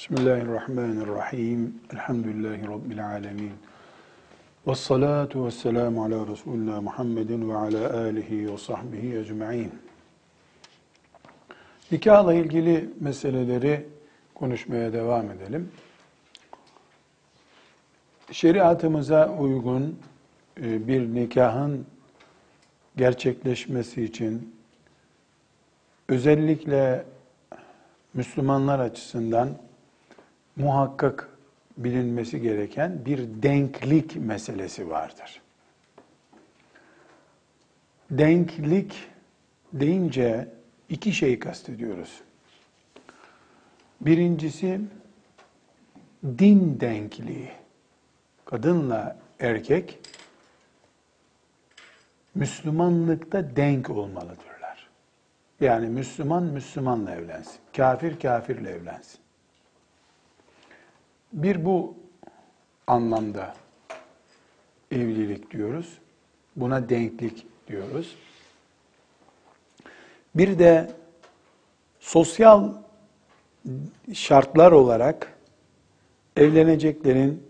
Bismillahirrahmanirrahim. Elhamdülillahi Rabbil alemin. Ve salatu ve selamu ala Resulullah Muhammedin ve ala alihi ve sahbihi ecma'in. Nikahla ilgili meseleleri konuşmaya devam edelim. Şeriatımıza uygun e, bir nikahın gerçekleşmesi için özellikle Müslümanlar açısından muhakkak bilinmesi gereken bir denklik meselesi vardır. Denklik deyince iki şey kastediyoruz. Birincisi din denkliği. Kadınla erkek Müslümanlıkta denk olmalıdırlar. Yani Müslüman Müslümanla evlensin. Kafir kafirle evlensin. Bir bu anlamda evlilik diyoruz. Buna denklik diyoruz. Bir de sosyal şartlar olarak evleneceklerin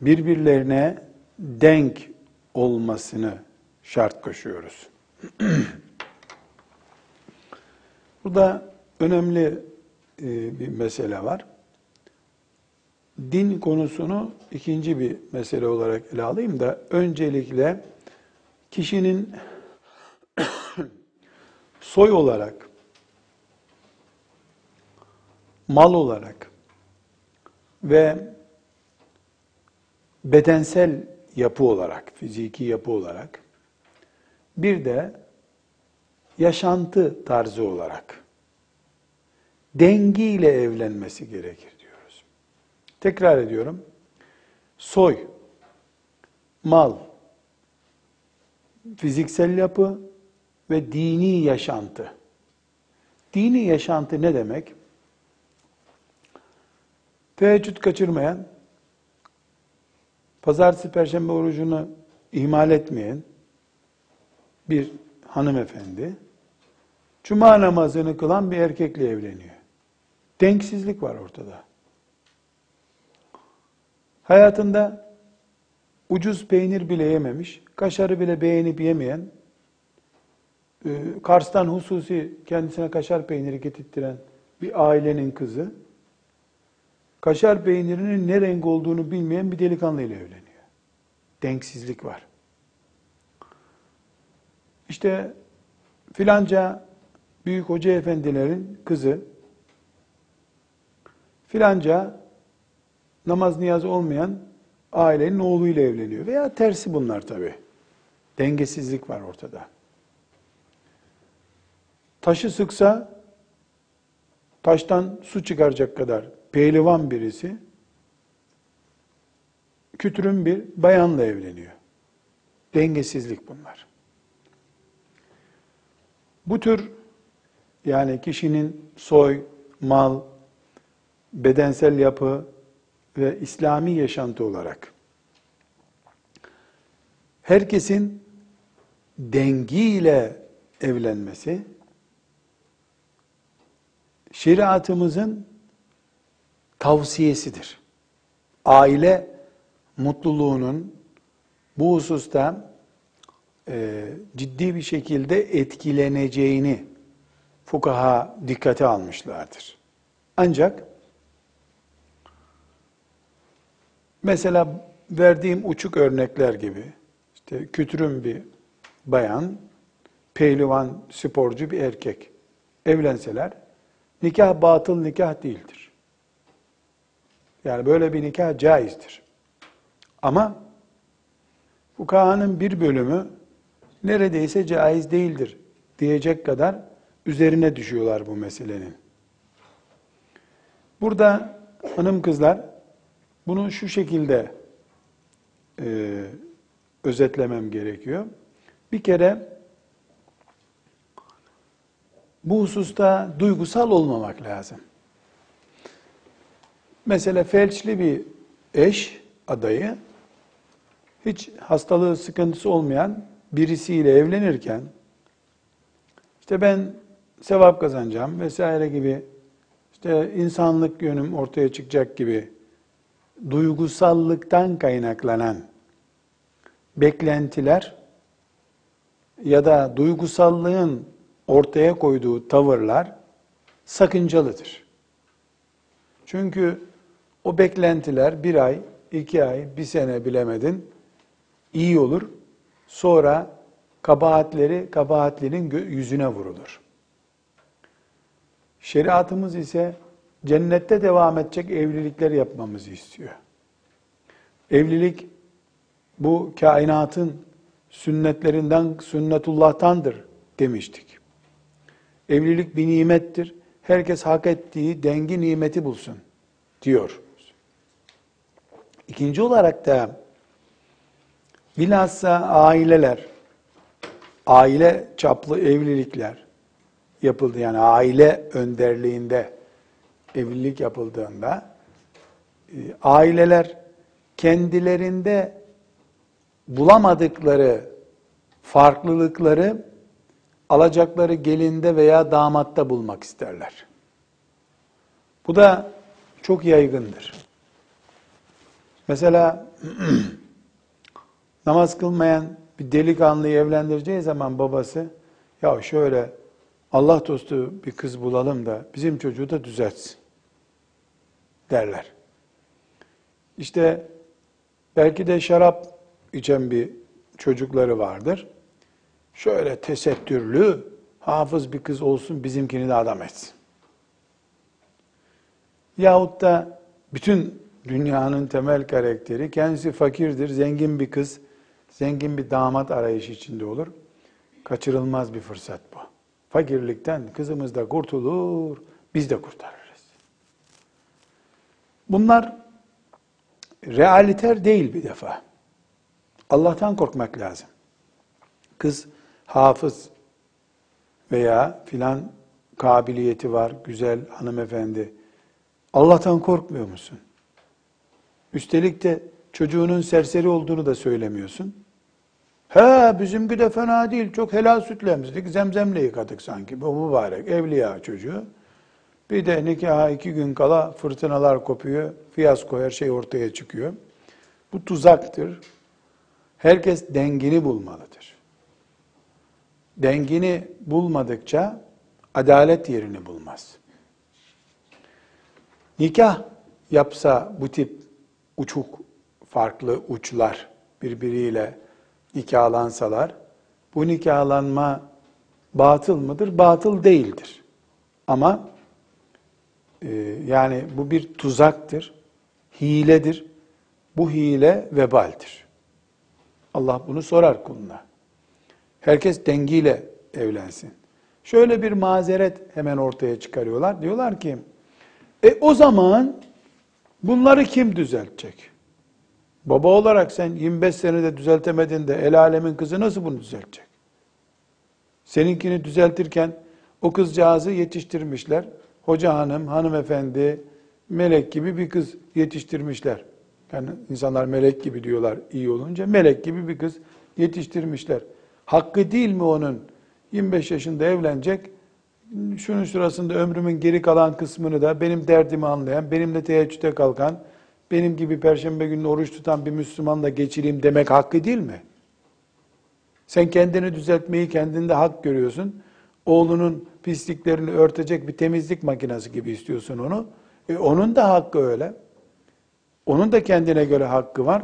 birbirlerine denk olmasını şart koşuyoruz. Burada önemli e, bir mesele var din konusunu ikinci bir mesele olarak ele alayım da öncelikle kişinin soy olarak, mal olarak ve bedensel yapı olarak, fiziki yapı olarak bir de yaşantı tarzı olarak dengiyle evlenmesi gerekir. Tekrar ediyorum. Soy, mal, fiziksel yapı ve dini yaşantı. Dini yaşantı ne demek? Teheccüd kaçırmayan, pazartesi perşembe orucunu ihmal etmeyen bir hanımefendi, cuma namazını kılan bir erkekle evleniyor. Denksizlik var ortada. Hayatında ucuz peynir bile yememiş, kaşarı bile beğenip yemeyen, e, Kars'tan hususi kendisine kaşar peyniri getirttiren bir ailenin kızı, kaşar peynirinin ne renk olduğunu bilmeyen bir delikanlı ile evleniyor. Denksizlik var. İşte filanca büyük hoca efendilerin kızı, filanca namaz niyazı olmayan ailenin oğluyla evleniyor. Veya tersi bunlar tabi. Dengesizlik var ortada. Taşı sıksa taştan su çıkaracak kadar pehlivan birisi kütürün bir bayanla evleniyor. Dengesizlik bunlar. Bu tür yani kişinin soy, mal, bedensel yapı, ve İslami yaşantı olarak herkesin dengiyle evlenmesi şeriatımızın tavsiyesidir. Aile mutluluğunun bu hususta e, ciddi bir şekilde etkileneceğini fukaha dikkate almışlardır. Ancak Mesela verdiğim uçuk örnekler gibi, işte kütürüm bir bayan, pehlivan, sporcu bir erkek evlenseler, nikah batıl nikah değildir. Yani böyle bir nikah caizdir. Ama fukahanın bir bölümü neredeyse caiz değildir diyecek kadar üzerine düşüyorlar bu meselenin. Burada hanım kızlar bunu şu şekilde e, özetlemem gerekiyor. Bir kere bu hususta duygusal olmamak lazım. Mesela felçli bir eş adayı hiç hastalığı sıkıntısı olmayan birisiyle evlenirken işte ben sevap kazanacağım vesaire gibi işte insanlık yönüm ortaya çıkacak gibi duygusallıktan kaynaklanan beklentiler ya da duygusallığın ortaya koyduğu tavırlar sakıncalıdır. Çünkü o beklentiler bir ay, iki ay, bir sene bilemedin iyi olur. Sonra kabahatleri kabahatlinin yüzüne vurulur. Şeriatımız ise cennette devam edecek evlilikler yapmamızı istiyor. Evlilik bu kainatın sünnetlerinden, sünnetullah'tandır demiştik. Evlilik bir nimettir. Herkes hak ettiği dengi nimeti bulsun diyor. İkinci olarak da bilhassa aileler, aile çaplı evlilikler yapıldı. Yani aile önderliğinde evlilik yapıldığında e, aileler kendilerinde bulamadıkları farklılıkları alacakları gelinde veya damatta bulmak isterler. Bu da çok yaygındır. Mesela namaz kılmayan bir delikanlıyı evlendireceği zaman babası ya şöyle Allah dostu bir kız bulalım da bizim çocuğu da düzeltsin derler. İşte belki de şarap içen bir çocukları vardır. Şöyle tesettürlü, hafız bir kız olsun bizimkini de adam etsin. Yahut da bütün dünyanın temel karakteri kendisi fakirdir, zengin bir kız, zengin bir damat arayışı içinde olur. Kaçırılmaz bir fırsat bu. Fakirlikten kızımız da kurtulur, biz de kurtarırız. Bunlar realiter değil bir defa. Allah'tan korkmak lazım. Kız hafız veya filan kabiliyeti var, güzel hanımefendi. Allah'tan korkmuyor musun? Üstelik de çocuğunun serseri olduğunu da söylemiyorsun. He bizimki de fena değil. Çok helal sütle emzirdik. Zemzemle yıkadık sanki. Bu mübarek evliya çocuğu. Bir de nikaha iki gün kala fırtınalar kopuyor. Fiyasko her şey ortaya çıkıyor. Bu tuzaktır. Herkes dengini bulmalıdır. Dengini bulmadıkça adalet yerini bulmaz. Nikah yapsa bu tip uçuk farklı uçlar birbiriyle nikahlansalar bu nikahlanma batıl mıdır? Batıl değildir. Ama yani bu bir tuzaktır, hiledir. Bu hile vebaldir. Allah bunu sorar kuluna. Herkes dengiyle evlensin. Şöyle bir mazeret hemen ortaya çıkarıyorlar. Diyorlar ki, e o zaman bunları kim düzeltecek? Baba olarak sen 25 senede düzeltemedin de el alemin kızı nasıl bunu düzeltecek? Seninkini düzeltirken o kızcağızı yetiştirmişler. Hoca hanım, hanımefendi, melek gibi bir kız yetiştirmişler. Yani insanlar melek gibi diyorlar iyi olunca. Melek gibi bir kız yetiştirmişler. Hakkı değil mi onun? 25 yaşında evlenecek. Şunun sırasında ömrümün geri kalan kısmını da benim derdimi anlayan, benimle teheccüde kalkan, benim gibi perşembe günü oruç tutan bir Müslümanla geçireyim demek hakkı değil mi? Sen kendini düzeltmeyi kendinde hak görüyorsun. Oğlunun pisliklerini örtecek bir temizlik makinesi gibi istiyorsun onu. E onun da hakkı öyle. Onun da kendine göre hakkı var.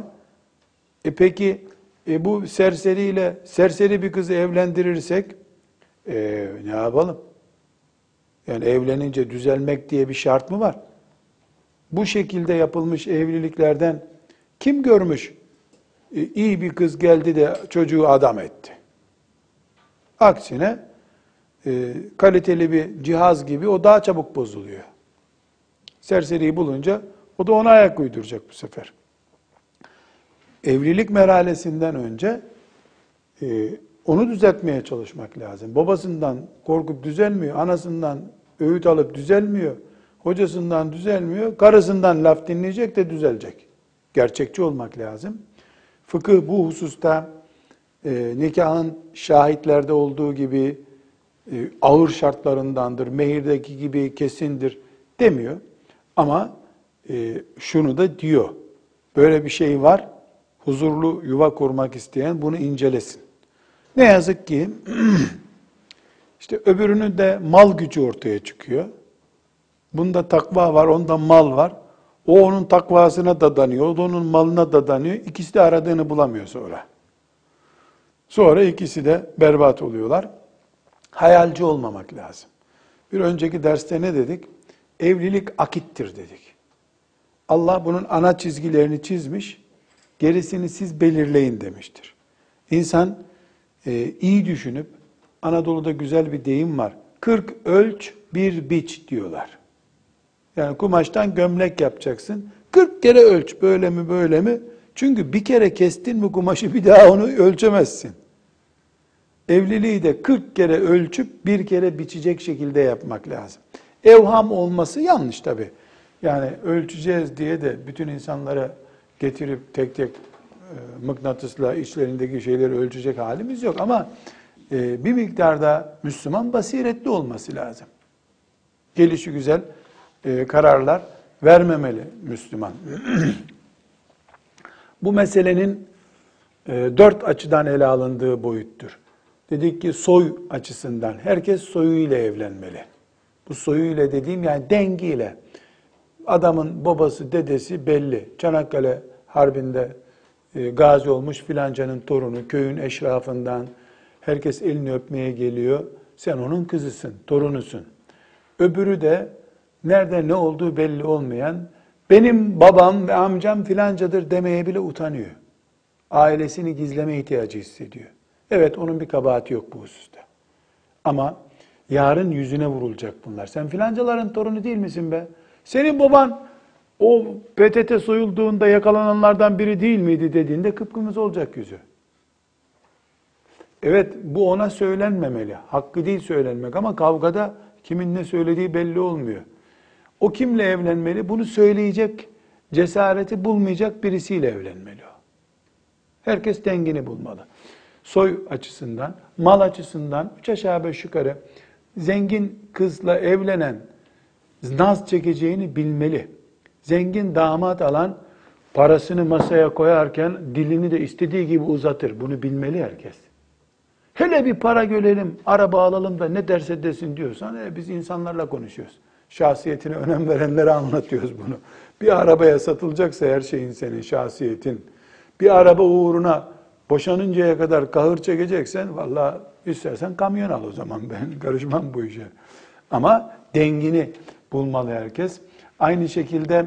E peki e bu serseriyle serseri bir kızı evlendirirsek e, ne yapalım? Yani evlenince düzelmek diye bir şart mı var? Bu şekilde yapılmış evliliklerden kim görmüş? E, iyi bir kız geldi de çocuğu adam etti. Aksine e, kaliteli bir cihaz gibi o daha çabuk bozuluyor. Serseriyi bulunca o da ona ayak uyduracak bu sefer. Evlilik merhalesinden önce e, onu düzeltmeye çalışmak lazım. Babasından korkup düzelmiyor, anasından öğüt alıp düzelmiyor, hocasından düzelmiyor, karısından laf dinleyecek de düzelecek. Gerçekçi olmak lazım. Fıkıh bu hususta e, nikahın şahitlerde olduğu gibi e, ağır şartlarındandır, mehirdeki gibi kesindir demiyor. Ama e, şunu da diyor. Böyle bir şey var. Huzurlu yuva kurmak isteyen bunu incelesin. Ne yazık ki işte öbürünün de mal gücü ortaya çıkıyor. Bunda takva var, onda mal var. O onun takvasına dadanıyor, o da onun malına dadanıyor. İkisi de aradığını bulamıyor sonra. Sonra ikisi de berbat oluyorlar. Hayalci olmamak lazım. Bir önceki derste ne dedik? Evlilik akittir dedik. Allah bunun ana çizgilerini çizmiş, gerisini siz belirleyin demiştir. İnsan e, iyi düşünüp, Anadolu'da güzel bir deyim var. 40 ölç bir biç diyorlar. Yani kumaştan gömlek yapacaksın. 40 kere ölç böyle mi böyle mi? Çünkü bir kere kestin mi kumaşı bir daha onu ölçemezsin. Evliliği de 40 kere ölçüp bir kere biçecek şekilde yapmak lazım. Evham olması yanlış tabi. Yani ölçeceğiz diye de bütün insanları getirip tek tek e, mıknatısla içlerindeki şeyleri ölçecek halimiz yok. Ama e, bir miktarda Müslüman basiretli olması lazım. Gelişi güzel e, kararlar vermemeli Müslüman. Bu meselenin dört açıdan ele alındığı boyuttur. Dedik ki soy açısından herkes soyuyla evlenmeli. Bu soyuyla dediğim yani dengiyle. Adamın babası, dedesi belli. Çanakkale Harbi'nde e, gazi olmuş filancanın torunu, köyün eşrafından herkes elini öpmeye geliyor. Sen onun kızısın, torunusun. Öbürü de nerede ne olduğu belli olmayan, benim babam ve amcam filancadır demeye bile utanıyor. Ailesini gizleme ihtiyacı hissediyor. Evet onun bir kabahati yok bu hususta. Ama yarın yüzüne vurulacak bunlar. Sen filancaların torunu değil misin be? Senin baban o PTT soyulduğunda yakalananlardan biri değil miydi dediğinde kıpkırmızı olacak yüzü. Evet bu ona söylenmemeli. Hakkı değil söylenmek ama kavgada kimin ne söylediği belli olmuyor. O kimle evlenmeli? Bunu söyleyecek cesareti bulmayacak birisiyle evlenmeli o. Herkes dengini bulmalı. Soy açısından, mal açısından üç aşağı beş yukarı zengin kızla evlenen naz çekeceğini bilmeli. Zengin damat alan parasını masaya koyarken dilini de istediği gibi uzatır. Bunu bilmeli herkes. Hele bir para görelim, araba alalım da ne derse desin diyorsan e, biz insanlarla konuşuyoruz. Şahsiyetine önem verenlere anlatıyoruz bunu. Bir arabaya satılacaksa her şeyin senin şahsiyetin. Bir araba uğruna boşanıncaya kadar kahır çekeceksen valla istersen kamyon al o zaman ben karışmam bu işe. Ama dengini bulmalı herkes. Aynı şekilde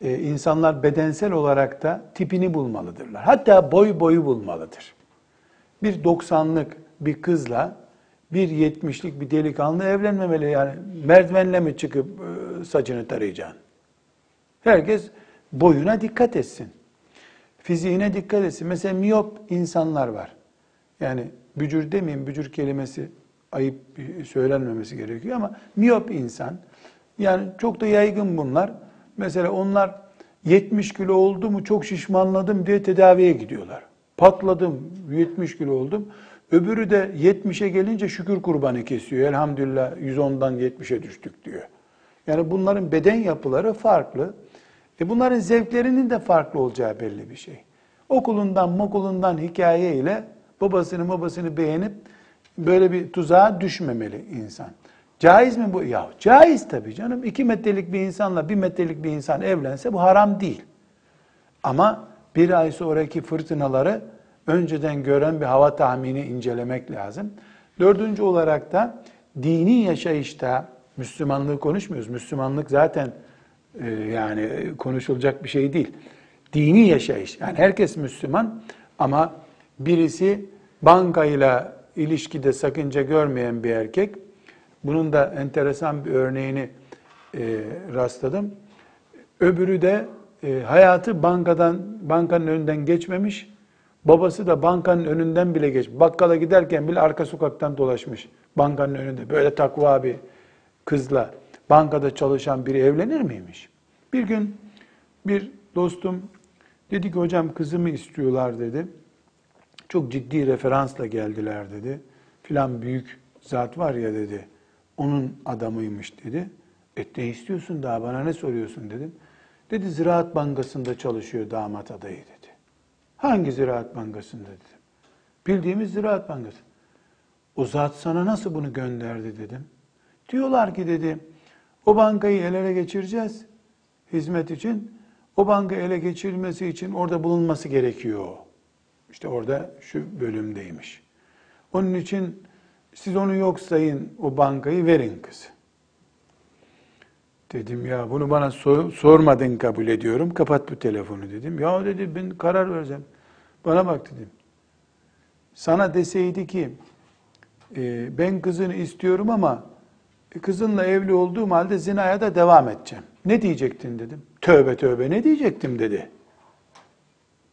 e, insanlar bedensel olarak da tipini bulmalıdırlar. Hatta boy boyu bulmalıdır. Bir 90'lık bir kızla bir 70'lik bir delikanlı evlenmemeli. Yani merdivenle mi çıkıp e, saçını tarayacaksın? Herkes boyuna dikkat etsin. Fiziğine dikkat etsin. Mesela miyop insanlar var. Yani bücür demeyeyim, bücür kelimesi ayıp söylenmemesi gerekiyor ama miyop insan. Yani çok da yaygın bunlar. Mesela onlar 70 kilo oldu mu çok şişmanladım diye tedaviye gidiyorlar. Patladım, 70 kilo oldum. Öbürü de 70'e gelince şükür kurbanı kesiyor. Elhamdülillah 110'dan 70'e düştük diyor. Yani bunların beden yapıları farklı. E bunların zevklerinin de farklı olacağı belli bir şey. Okulundan mokulundan hikaye ile babasını babasını beğenip böyle bir tuzağa düşmemeli insan. Caiz mi bu? Ya caiz tabii canım. İki metrelik bir insanla bir metrelik bir insan evlense bu haram değil. Ama bir ay sonraki fırtınaları önceden gören bir hava tahmini incelemek lazım. Dördüncü olarak da dini yaşayışta Müslümanlığı konuşmuyoruz. Müslümanlık zaten yani konuşulacak bir şey değil. Dini yaşayış. Yani herkes Müslüman ama birisi bankayla ilişkide sakınca görmeyen bir erkek. Bunun da enteresan bir örneğini e, rastladım. Öbürü de e, hayatı bankadan bankanın önünden geçmemiş. Babası da bankanın önünden bile geç. Bakkala giderken bile arka sokaktan dolaşmış. Bankanın önünde. Böyle takva bir kızla bankada çalışan biri evlenir miymiş? Bir gün bir dostum dedi ki hocam kızımı istiyorlar dedi. Çok ciddi referansla geldiler dedi. Filan büyük zat var ya dedi. Onun adamıymış dedi. E ne istiyorsun daha bana ne soruyorsun dedim. Dedi Ziraat Bankası'nda çalışıyor damat adayı dedi. Hangi Ziraat Bankası'nda dedim. Bildiğimiz Ziraat Bankası. O zat sana nasıl bunu gönderdi dedim. Diyorlar ki dedi o bankayı el ele geçireceğiz hizmet için. O banka ele geçirilmesi için orada bulunması gerekiyor. İşte orada şu bölümdeymiş. Onun için siz onu yok sayın o bankayı verin kız. Dedim ya bunu bana sor, sormadın kabul ediyorum. Kapat bu telefonu dedim. Ya dedi ben karar vereceğim. Bana bak dedim. Sana deseydi ki e, ben kızını istiyorum ama kızınla evli olduğum halde zinaya da devam edeceğim. Ne diyecektin dedim. Tövbe tövbe ne diyecektim dedi.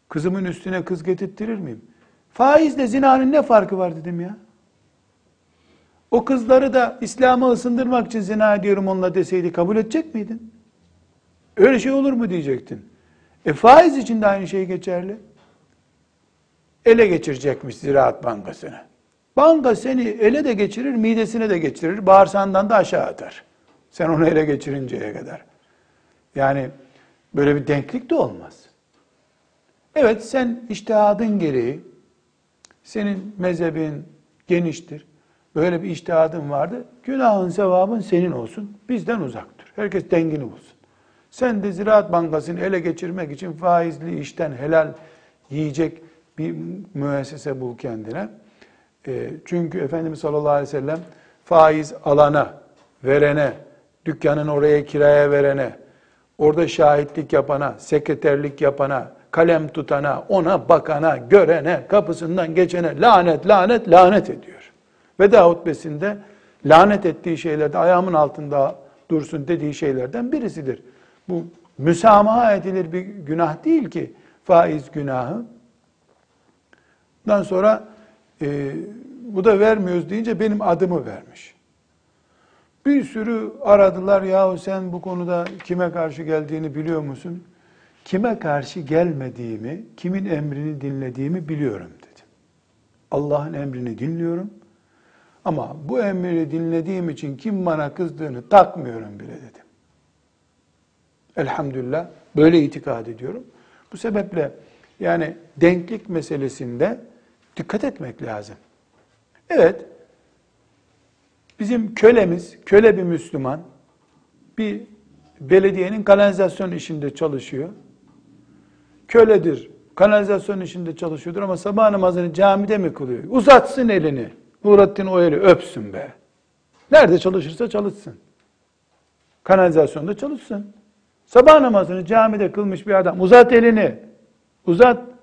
Kızımın üstüne kız getirttirir miyim? Faizle zinanın ne farkı var dedim ya. O kızları da İslam'a ısındırmak için zina ediyorum onunla deseydi kabul edecek miydin? Öyle şey olur mu diyecektin. E faiz için de aynı şey geçerli. Ele geçirecekmiş Ziraat Bankası'nı. Banka seni ele de geçirir, midesine de geçirir, bağırsağından da aşağı atar. Sen onu ele geçirinceye kadar. Yani böyle bir denklik de olmaz. Evet sen iştihadın gereği, senin mezhebin geniştir. Böyle bir iştihadın vardı. Günahın sevabın senin olsun. Bizden uzaktır. Herkes dengini bulsun. Sen de Ziraat Bankası'nı ele geçirmek için faizli işten helal yiyecek bir müessese bul kendine. E, çünkü Efendimiz sallallahu aleyhi ve sellem faiz alana, verene, dükkanın oraya kiraya verene, orada şahitlik yapana, sekreterlik yapana, kalem tutana, ona bakana, görene, kapısından geçene lanet, lanet, lanet ediyor. Veda hutbesinde lanet ettiği şeylerde ayağımın altında dursun dediği şeylerden birisidir. Bu müsamaha edilir bir günah değil ki faiz günahı. Ondan sonra e, bu da vermiyoruz deyince benim adımı vermiş. Bir sürü aradılar yahu sen bu konuda kime karşı geldiğini biliyor musun? Kime karşı gelmediğimi, kimin emrini dinlediğimi biliyorum dedim. Allah'ın emrini dinliyorum. Ama bu emri dinlediğim için kim bana kızdığını takmıyorum bile dedim. Elhamdülillah böyle itikad ediyorum. Bu sebeple yani denklik meselesinde dikkat etmek lazım. Evet, bizim kölemiz, köle bir Müslüman, bir belediyenin kanalizasyon işinde çalışıyor. Köledir, kanalizasyon işinde çalışıyordur ama sabah namazını camide mi kılıyor? Uzatsın elini. Nurattin o eli öpsün be. Nerede çalışırsa çalışsın. Kanalizasyonda çalışsın. Sabah namazını camide kılmış bir adam uzat elini. Uzat.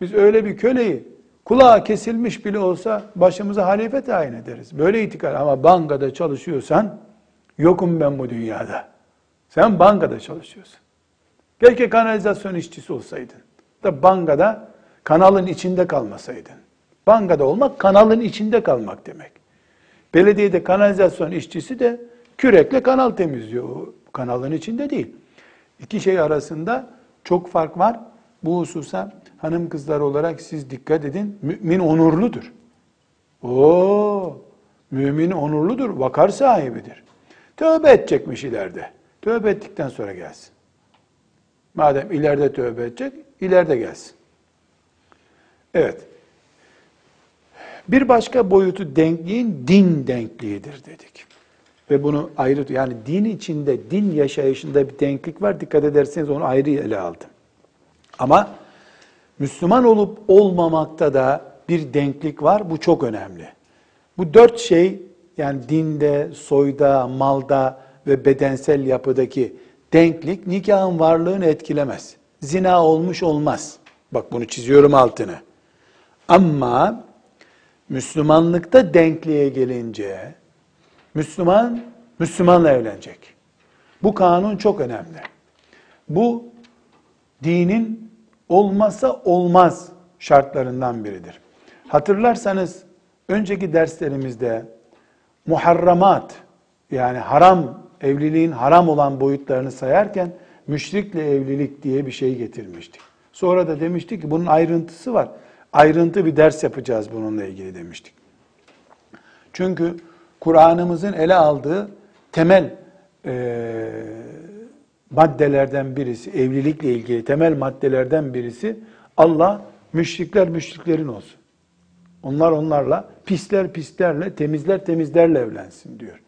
Biz öyle bir köleyi kulağı kesilmiş bile olsa başımıza halife tayin ederiz. Böyle itikad ama bankada çalışıyorsan yokum ben bu dünyada. Sen bankada çalışıyorsun. Keşke kanalizasyon işçisi olsaydın. Da bankada kanalın içinde kalmasaydın. Bankada olmak kanalın içinde kalmak demek. Belediyede kanalizasyon işçisi de kürekle kanal temizliyor. O kanalın içinde değil. İki şey arasında çok fark var. Bu hususa hanım kızlar olarak siz dikkat edin. Mümin onurludur. O mümin onurludur, vakar sahibidir. Tövbe edecekmiş ileride. Tövbe ettikten sonra gelsin. Madem ileride tövbe edecek, ileride gelsin. Evet. Bir başka boyutu denkliğin din denkliğidir dedik. Ve bunu ayrı, yani din içinde, din yaşayışında bir denklik var. Dikkat ederseniz onu ayrı ele aldım. Ama Müslüman olup olmamakta da bir denklik var. Bu çok önemli. Bu dört şey yani dinde, soyda, malda ve bedensel yapıdaki denklik nikahın varlığını etkilemez. Zina olmuş olmaz. Bak bunu çiziyorum altını. Ama Müslümanlıkta denkliğe gelince Müslüman Müslümanla evlenecek. Bu kanun çok önemli. Bu dinin olmasa olmaz şartlarından biridir. Hatırlarsanız önceki derslerimizde muharramat yani haram evliliğin haram olan boyutlarını sayarken müşrikle evlilik diye bir şey getirmiştik. Sonra da demiştik ki bunun ayrıntısı var. Ayrıntı bir ders yapacağız bununla ilgili demiştik. Çünkü Kur'an'ımızın ele aldığı temel e, maddelerden birisi, evlilikle ilgili temel maddelerden birisi Allah müşrikler müşriklerin olsun. Onlar onlarla, pisler pislerle, temizler temizlerle evlensin diyor.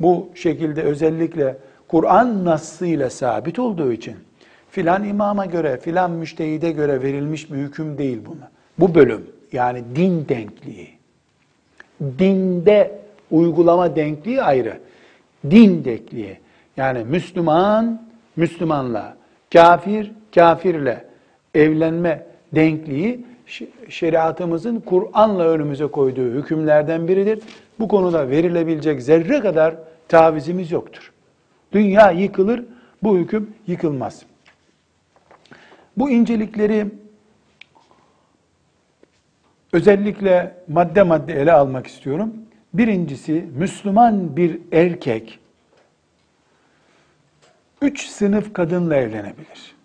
Bu şekilde özellikle Kur'an nasıyla sabit olduğu için filan imama göre, filan müştehide göre verilmiş bir hüküm değil buna. Bu bölüm yani din denkliği. Dinde uygulama denkliği ayrı. Din denkliği. Yani Müslüman, Müslümanla, kafir, kafirle evlenme denkliği şeriatımızın Kur'an'la önümüze koyduğu hükümlerden biridir. Bu konuda verilebilecek zerre kadar tavizimiz yoktur. Dünya yıkılır, bu hüküm yıkılmaz. Bu incelikleri özellikle madde madde ele almak istiyorum. Birincisi Müslüman bir erkek üç sınıf kadınla evlenebilir.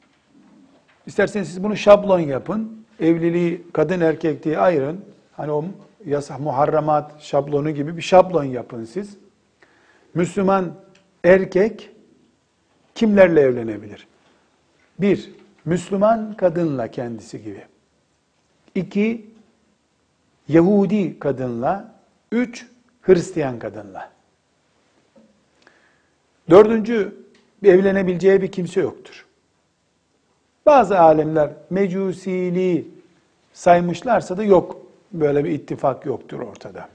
İsterseniz siz bunu şablon yapın. Evliliği kadın erkek diye ayırın. Hani o yasa muharramat şablonu gibi bir şablon yapın siz. Müslüman erkek kimlerle evlenebilir? Bir, Müslüman kadınla kendisi gibi. İki, Yahudi kadınla. Üç, Hristiyan kadınla. Dördüncü, evlenebileceği bir kimse yoktur. Bazı alimler mecusiliği saymışlarsa da yok. Böyle bir ittifak yoktur ortada.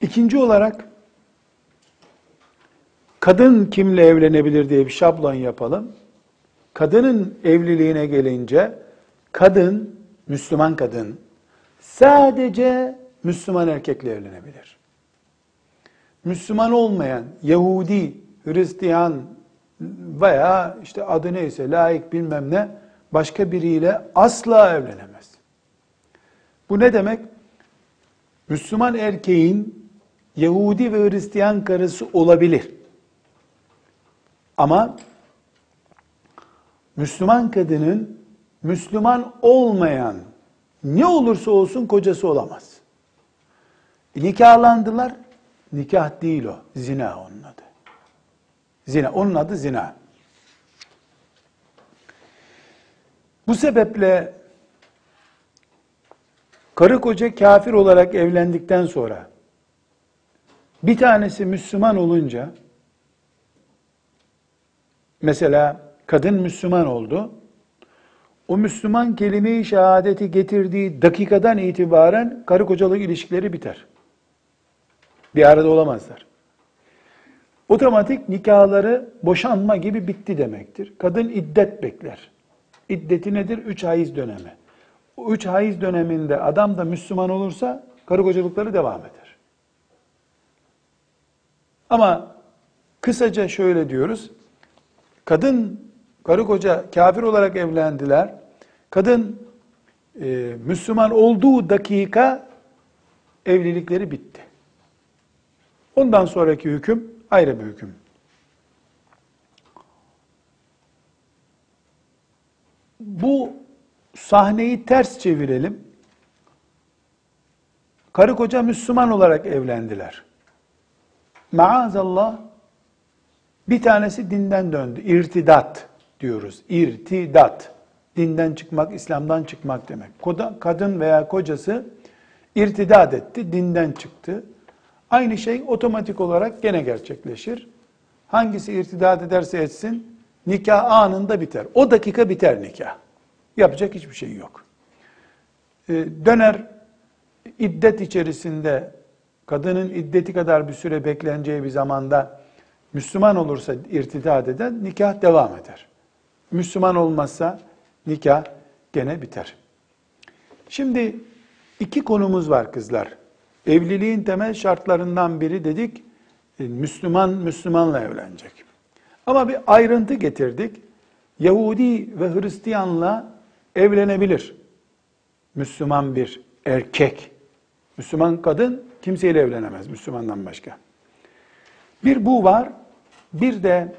İkinci olarak kadın kimle evlenebilir diye bir şablon yapalım. Kadının evliliğine gelince kadın, Müslüman kadın sadece Müslüman erkekle evlenebilir. Müslüman olmayan Yahudi, Hristiyan veya işte adı neyse layık bilmem ne başka biriyle asla evlenemez. Bu ne demek? Müslüman erkeğin Yahudi ve Hristiyan karısı olabilir. Ama Müslüman kadının Müslüman olmayan ne olursa olsun kocası olamaz. Nikahlandılar. Nikah değil o. Zina onun adı. Zina. Onun adı zina. Bu sebeple karı koca kafir olarak evlendikten sonra bir tanesi Müslüman olunca mesela kadın Müslüman oldu. O Müslüman kelime-i şehadeti getirdiği dakikadan itibaren karı kocalık ilişkileri biter. Bir arada olamazlar. Otomatik nikahları boşanma gibi bitti demektir. Kadın iddet bekler. İddeti nedir? Üç hayız dönemi. O üç hayız döneminde adam da Müslüman olursa karı kocalıkları devam eder. Ama kısaca şöyle diyoruz. Kadın, karı koca kafir olarak evlendiler. Kadın e, Müslüman olduğu dakika evlilikleri bitti. Ondan sonraki hüküm ayrı bir hüküm. Bu sahneyi ters çevirelim. Karı koca Müslüman olarak evlendiler. Maazallah bir tanesi dinden döndü. İrtidat diyoruz. İrtidat. Dinden çıkmak, İslam'dan çıkmak demek. Kadın veya kocası irtidat etti, dinden çıktı. Aynı şey otomatik olarak gene gerçekleşir. Hangisi irtidat ederse etsin, nikah anında biter. O dakika biter nikah. Yapacak hiçbir şey yok. Ee, döner iddet içerisinde kadının iddeti kadar bir süre bekleneceği bir zamanda Müslüman olursa irtidat eden nikah devam eder. Müslüman olmazsa nikah gene biter. Şimdi iki konumuz var kızlar. Evliliğin temel şartlarından biri dedik, e, Müslüman Müslümanla evlenecek. Ama bir ayrıntı getirdik. Yahudi ve Hristiyanla evlenebilir. Müslüman bir erkek. Müslüman kadın kimseyle evlenemez Müslümandan başka. Bir bu var. Bir de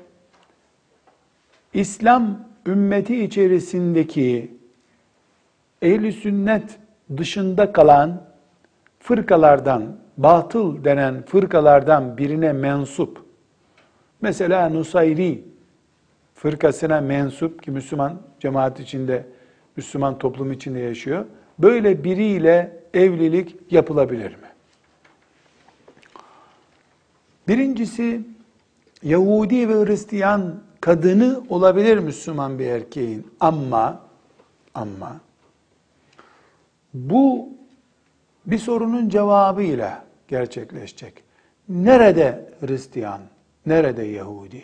İslam ümmeti içerisindeki ehli sünnet dışında kalan fırkalardan, batıl denen fırkalardan birine mensup, mesela Nusayri fırkasına mensup ki Müslüman cemaat içinde, Müslüman toplum içinde yaşıyor. Böyle biriyle evlilik yapılabilir mi? Birincisi Yahudi ve Hristiyan kadını olabilir Müslüman bir erkeğin ama ama bu bir sorunun cevabıyla gerçekleşecek. Nerede Hristiyan? Nerede Yahudi?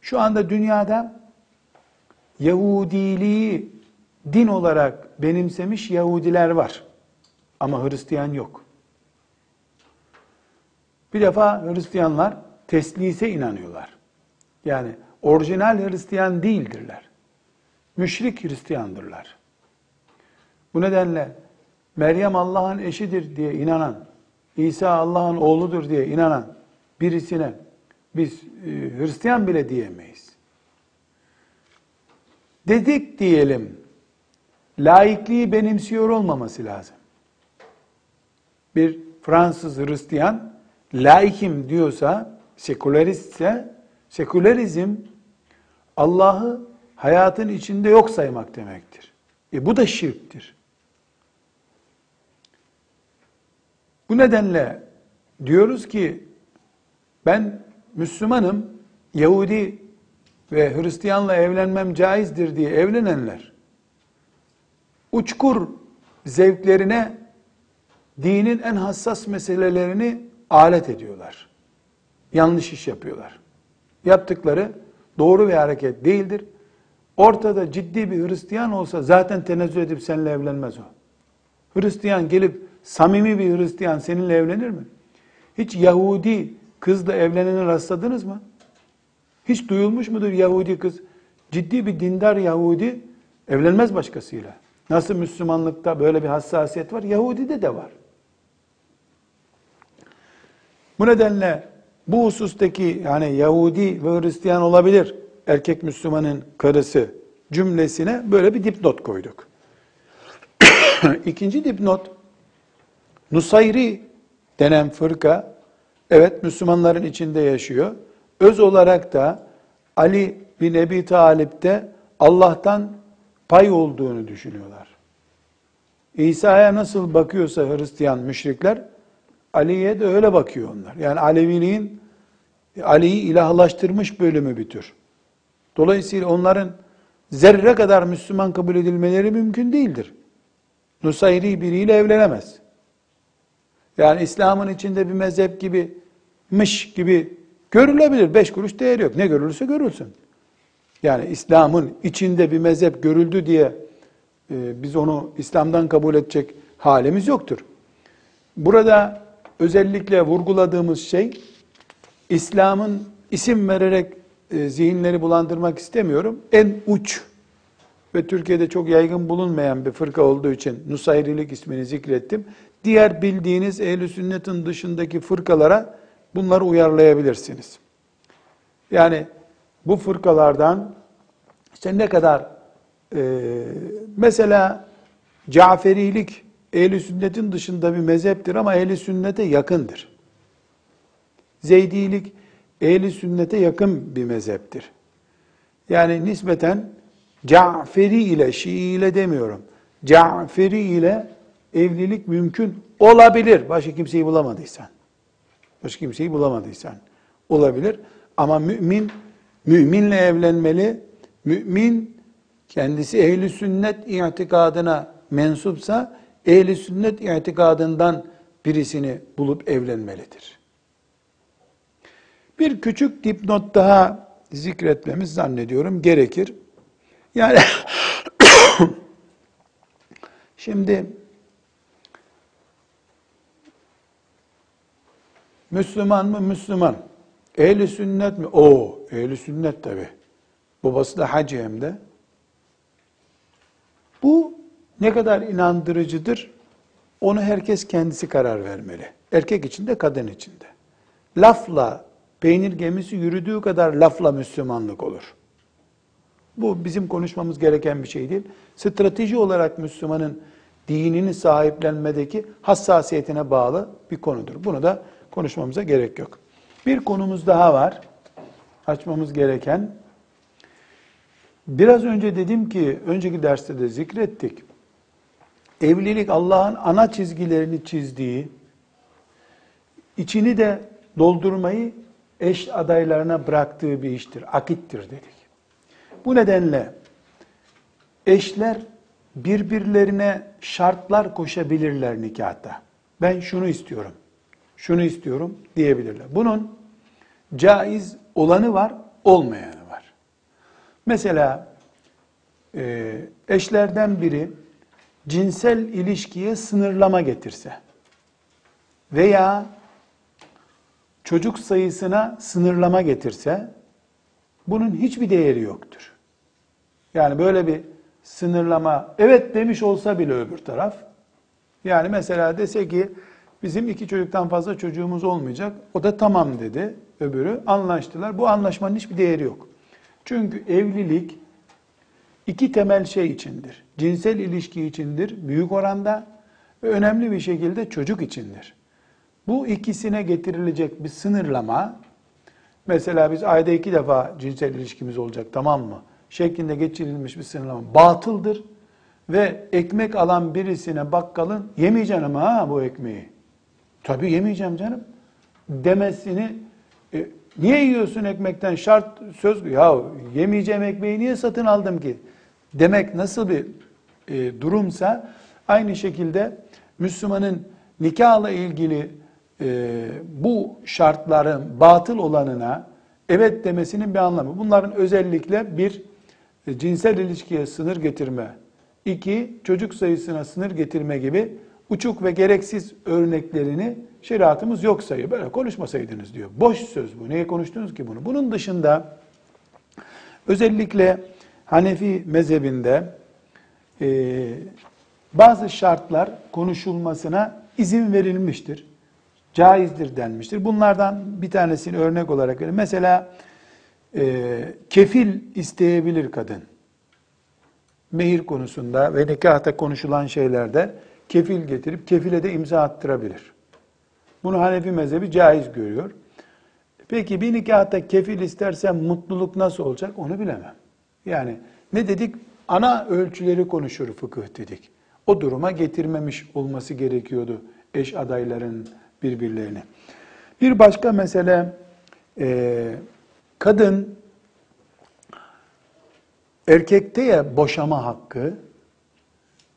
Şu anda dünyada Yahudiliği din olarak benimsemiş Yahudiler var. Ama Hristiyan yok. Bir defa Hristiyanlar teslise inanıyorlar. Yani orijinal Hristiyan değildirler. Müşrik Hristiyandırlar. Bu nedenle Meryem Allah'ın eşidir diye inanan, İsa Allah'ın oğludur diye inanan birisine biz e, Hristiyan bile diyemeyiz. Dedik diyelim, laikliği benimsiyor olmaması lazım. Bir Fransız Hristiyan laikim diyorsa, seküleristse, sekülerizm Allah'ı hayatın içinde yok saymak demektir. E bu da şirktir. Bu nedenle diyoruz ki ben Müslümanım, Yahudi ve Hristiyanla evlenmem caizdir diye evlenenler uçkur zevklerine dinin en hassas meselelerini alet ediyorlar. Yanlış iş yapıyorlar. Yaptıkları doğru bir hareket değildir. Ortada ciddi bir Hristiyan olsa zaten tenezzül edip seninle evlenmez o. Hristiyan gelip samimi bir Hristiyan seninle evlenir mi? Hiç Yahudi kızla evlenene rastladınız mı? Hiç duyulmuş mudur Yahudi kız? Ciddi bir dindar Yahudi evlenmez başkasıyla. Nasıl Müslümanlıkta böyle bir hassasiyet var? Yahudi'de de var. Bu nedenle bu husustaki yani Yahudi ve Hristiyan olabilir erkek Müslümanın karısı cümlesine böyle bir dipnot koyduk. İkinci dipnot Nusayri denen fırka evet Müslümanların içinde yaşıyor. Öz olarak da Ali bin Ebi Talip'te Allah'tan pay olduğunu düşünüyorlar. İsa'ya nasıl bakıyorsa Hristiyan müşrikler Ali'ye de öyle bakıyor onlar. Yani Aleviliğin Ali'yi ilahlaştırmış bölümü bir tür. Dolayısıyla onların zerre kadar Müslüman kabul edilmeleri mümkün değildir. Nusayri biriyle evlenemez. Yani İslam'ın içinde bir mezhep gibi, mış gibi görülebilir. Beş kuruş değeri yok. Ne görülürse görülsün. Yani İslam'ın içinde bir mezhep görüldü diye e, biz onu İslam'dan kabul edecek halimiz yoktur. Burada özellikle vurguladığımız şey İslam'ın isim vererek e, zihinleri bulandırmak istemiyorum. En uç ve Türkiye'de çok yaygın bulunmayan bir fırka olduğu için Nusayrilik ismini zikrettim. Diğer bildiğiniz ehl sünnetin dışındaki fırkalara bunları uyarlayabilirsiniz. Yani bu fırkalardan işte ne kadar e, mesela Caferilik ehli sünnetin dışında bir mezheptir ama ehli sünnete yakındır. Zeydilik ehli sünnete yakın bir mezheptir. Yani nispeten Caferi ile, Şii ile demiyorum. Caferi ile evlilik mümkün olabilir. Başka kimseyi bulamadıysan. Başka kimseyi bulamadıysan. Olabilir. Ama mümin, müminle evlenmeli. Mümin kendisi ehli sünnet itikadına mensupsa ehli sünnet itikadından birisini bulup evlenmelidir. Bir küçük dipnot daha zikretmemiz zannediyorum gerekir. Yani şimdi Müslüman mı? Müslüman. Ehli sünnet mi? O, ehli sünnet tabi. Babası da hacı hem de. Bu ne kadar inandırıcıdır? Onu herkes kendisi karar vermeli. Erkek için de kadın için de. Lafla peynir gemisi yürüdüğü kadar lafla Müslümanlık olur. Bu bizim konuşmamız gereken bir şey değil. Strateji olarak Müslümanın dinini sahiplenmedeki hassasiyetine bağlı bir konudur. Bunu da konuşmamıza gerek yok. Bir konumuz daha var. Açmamız gereken. Biraz önce dedim ki, önceki derste de zikrettik. Evlilik Allah'ın ana çizgilerini çizdiği, içini de doldurmayı eş adaylarına bıraktığı bir iştir. Akittir dedik. Bu nedenle eşler birbirlerine şartlar koşabilirler nikahta. Ben şunu istiyorum, şunu istiyorum diyebilirler. Bunun caiz olanı var, olmayanı var. Mesela e, eşlerden biri cinsel ilişkiye sınırlama getirse veya çocuk sayısına sınırlama getirse bunun hiçbir değeri yoktur. Yani böyle bir sınırlama evet demiş olsa bile öbür taraf yani mesela dese ki bizim iki çocuktan fazla çocuğumuz olmayacak. O da tamam dedi öbürü. Anlaştılar. Bu anlaşmanın hiçbir değeri yok. Çünkü evlilik iki temel şey içindir. Cinsel ilişki içindir büyük oranda ve önemli bir şekilde çocuk içindir. Bu ikisine getirilecek bir sınırlama, mesela biz ayda iki defa cinsel ilişkimiz olacak tamam mı? Şeklinde geçirilmiş bir sınırlama batıldır. Ve ekmek alan birisine bakkalın yemeyeceksin ama ha bu ekmeği. Tabii yemeyeceğim canım. Demesini e, niye yiyorsun ekmekten şart söz ya yemeyeceğim ekmeği niye satın aldım ki? Demek nasıl bir e, durumsa aynı şekilde Müslümanın nikahla ilgili e, bu şartların batıl olanına evet demesinin bir anlamı. Bunların özellikle bir cinsel ilişkiye sınır getirme, iki çocuk sayısına sınır getirme gibi uçuk ve gereksiz örneklerini şeriatımız yok sayıyor. Böyle konuşmasaydınız diyor. Boş söz bu. Neye konuştunuz ki bunu? Bunun dışında özellikle Hanefi mezhebinde e, bazı şartlar konuşulmasına izin verilmiştir caizdir denmiştir. Bunlardan bir tanesini örnek olarak verin. Mesela e, kefil isteyebilir kadın. Mehir konusunda ve nikahta konuşulan şeylerde kefil getirip kefile de imza attırabilir. Bunu Hanefi mezhebi caiz görüyor. Peki bir nikahta kefil istersem mutluluk nasıl olacak onu bilemem. Yani ne dedik? Ana ölçüleri konuşur fıkıh dedik. O duruma getirmemiş olması gerekiyordu eş adayların birbirlerine. Bir başka mesele e, kadın erkekte ya boşama hakkı,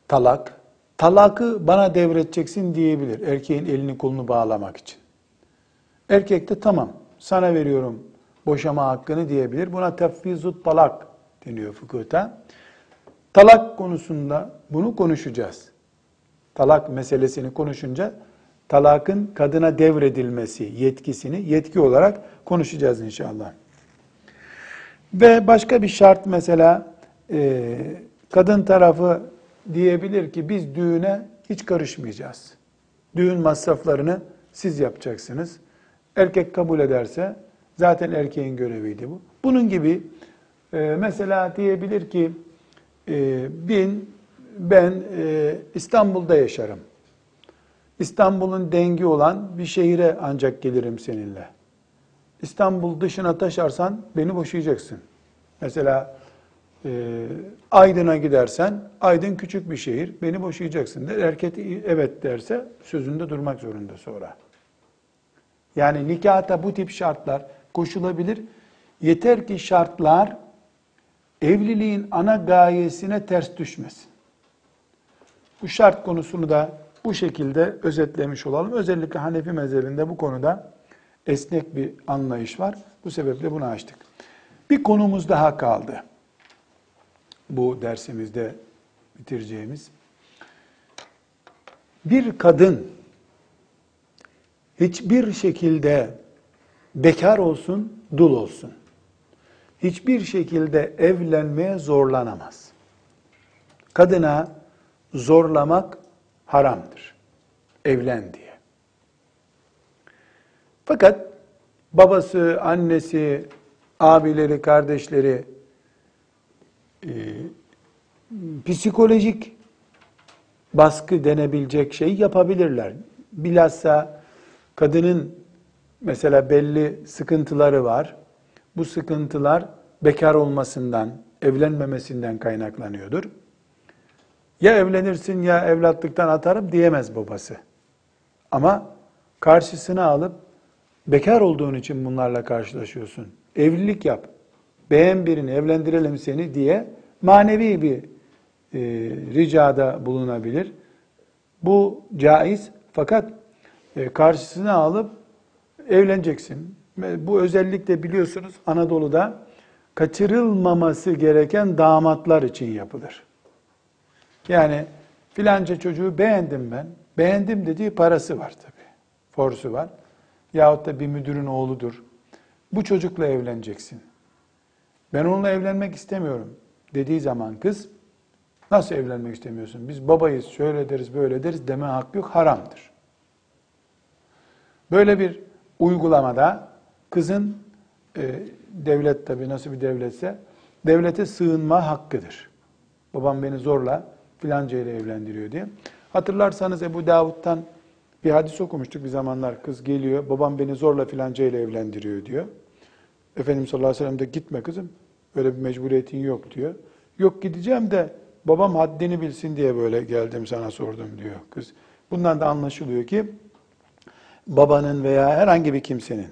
talak, talakı bana devredeceksin diyebilir erkeğin elini kolunu bağlamak için. Erkekte tamam sana veriyorum boşama hakkını diyebilir. Buna tefvizut talak deniyor fıkıhta. Talak konusunda bunu konuşacağız. Talak meselesini konuşunca talakın kadına devredilmesi yetkisini yetki olarak konuşacağız inşallah. Ve başka bir şart mesela e, kadın tarafı diyebilir ki biz düğüne hiç karışmayacağız. Düğün masraflarını siz yapacaksınız. Erkek kabul ederse zaten erkeğin göreviydi bu. Bunun gibi e, mesela diyebilir ki e, bin ben e, İstanbul'da yaşarım. İstanbul'un dengi olan bir şehire ancak gelirim seninle. İstanbul dışına taşarsan beni boşayacaksın. Mesela e, Aydın'a gidersen, Aydın küçük bir şehir, beni boşayacaksın der. Erkek evet derse sözünde durmak zorunda sonra. Yani nikahta bu tip şartlar koşulabilir. Yeter ki şartlar evliliğin ana gayesine ters düşmesin. Bu şart konusunu da bu şekilde özetlemiş olalım. Özellikle Hanefi mezhebinde bu konuda esnek bir anlayış var. Bu sebeple bunu açtık. Bir konumuz daha kaldı. Bu dersimizde bitireceğimiz. Bir kadın hiçbir şekilde bekar olsun, dul olsun. Hiçbir şekilde evlenmeye zorlanamaz. Kadına zorlamak haramdır. Evlen diye. Fakat babası, annesi, abileri, kardeşleri e, psikolojik baskı denebilecek şeyi yapabilirler. Bilhassa kadının mesela belli sıkıntıları var. Bu sıkıntılar bekar olmasından, evlenmemesinden kaynaklanıyordur. Ya evlenirsin ya evlatlıktan atarım diyemez babası. Ama karşısına alıp bekar olduğun için bunlarla karşılaşıyorsun. Evlilik yap. Beğen birini evlendirelim seni diye manevi bir e, ricada bulunabilir. Bu caiz fakat e, karşısına alıp evleneceksin. Bu özellikle biliyorsunuz Anadolu'da kaçırılmaması gereken damatlar için yapılır. Yani filanca çocuğu beğendim ben. Beğendim dediği parası var tabii. Forsu var. Yahut da bir müdürün oğludur. Bu çocukla evleneceksin. Ben onunla evlenmek istemiyorum dediği zaman kız nasıl evlenmek istemiyorsun? Biz babayız, şöyle deriz, böyle deriz deme hakkı yok, haramdır. Böyle bir uygulamada kızın e, devlet tabi nasıl bir devletse devlete sığınma hakkıdır. Babam beni zorla filanca ile evlendiriyor diye. Hatırlarsanız Ebu Davud'dan bir hadis okumuştuk bir zamanlar. Kız geliyor, babam beni zorla filanca ile evlendiriyor diyor. Efendimiz sallallahu aleyhi ve sellem de gitme kızım, öyle bir mecburiyetin yok diyor. Yok gideceğim de babam haddini bilsin diye böyle geldim sana sordum diyor kız. Bundan da anlaşılıyor ki babanın veya herhangi bir kimsenin,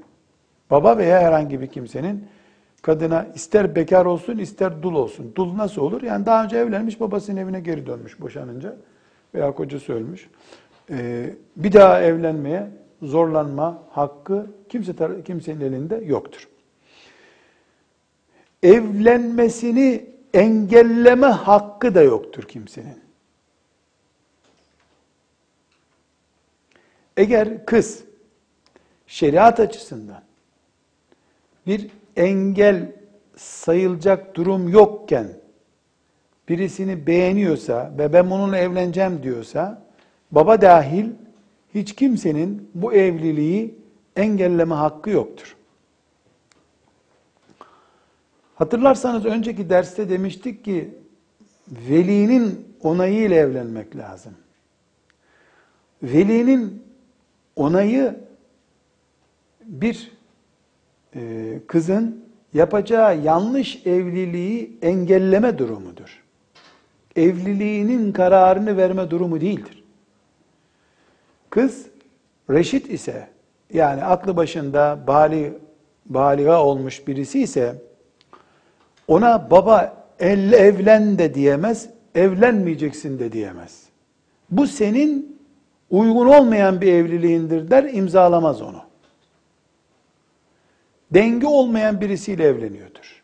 baba veya herhangi bir kimsenin kadına ister bekar olsun ister dul olsun. Dul nasıl olur? Yani daha önce evlenmiş babasının evine geri dönmüş boşanınca veya kocası ölmüş. Ee, bir daha evlenmeye zorlanma hakkı kimse kimsenin elinde yoktur. Evlenmesini engelleme hakkı da yoktur kimsenin. Eğer kız şeriat açısından bir engel sayılacak durum yokken birisini beğeniyorsa ve ben bununla evleneceğim diyorsa baba dahil hiç kimsenin bu evliliği engelleme hakkı yoktur. Hatırlarsanız önceki derste demiştik ki velinin onayıyla evlenmek lazım. Velinin onayı bir e, kızın yapacağı yanlış evliliği engelleme durumudur. Evliliğinin kararını verme durumu değildir. Kız reşit ise yani aklı başında bali baliga olmuş birisi ise ona baba elle evlen de diyemez, evlenmeyeceksin de diyemez. Bu senin uygun olmayan bir evliliğindir der, imzalamaz onu. Dengi olmayan birisiyle evleniyordur.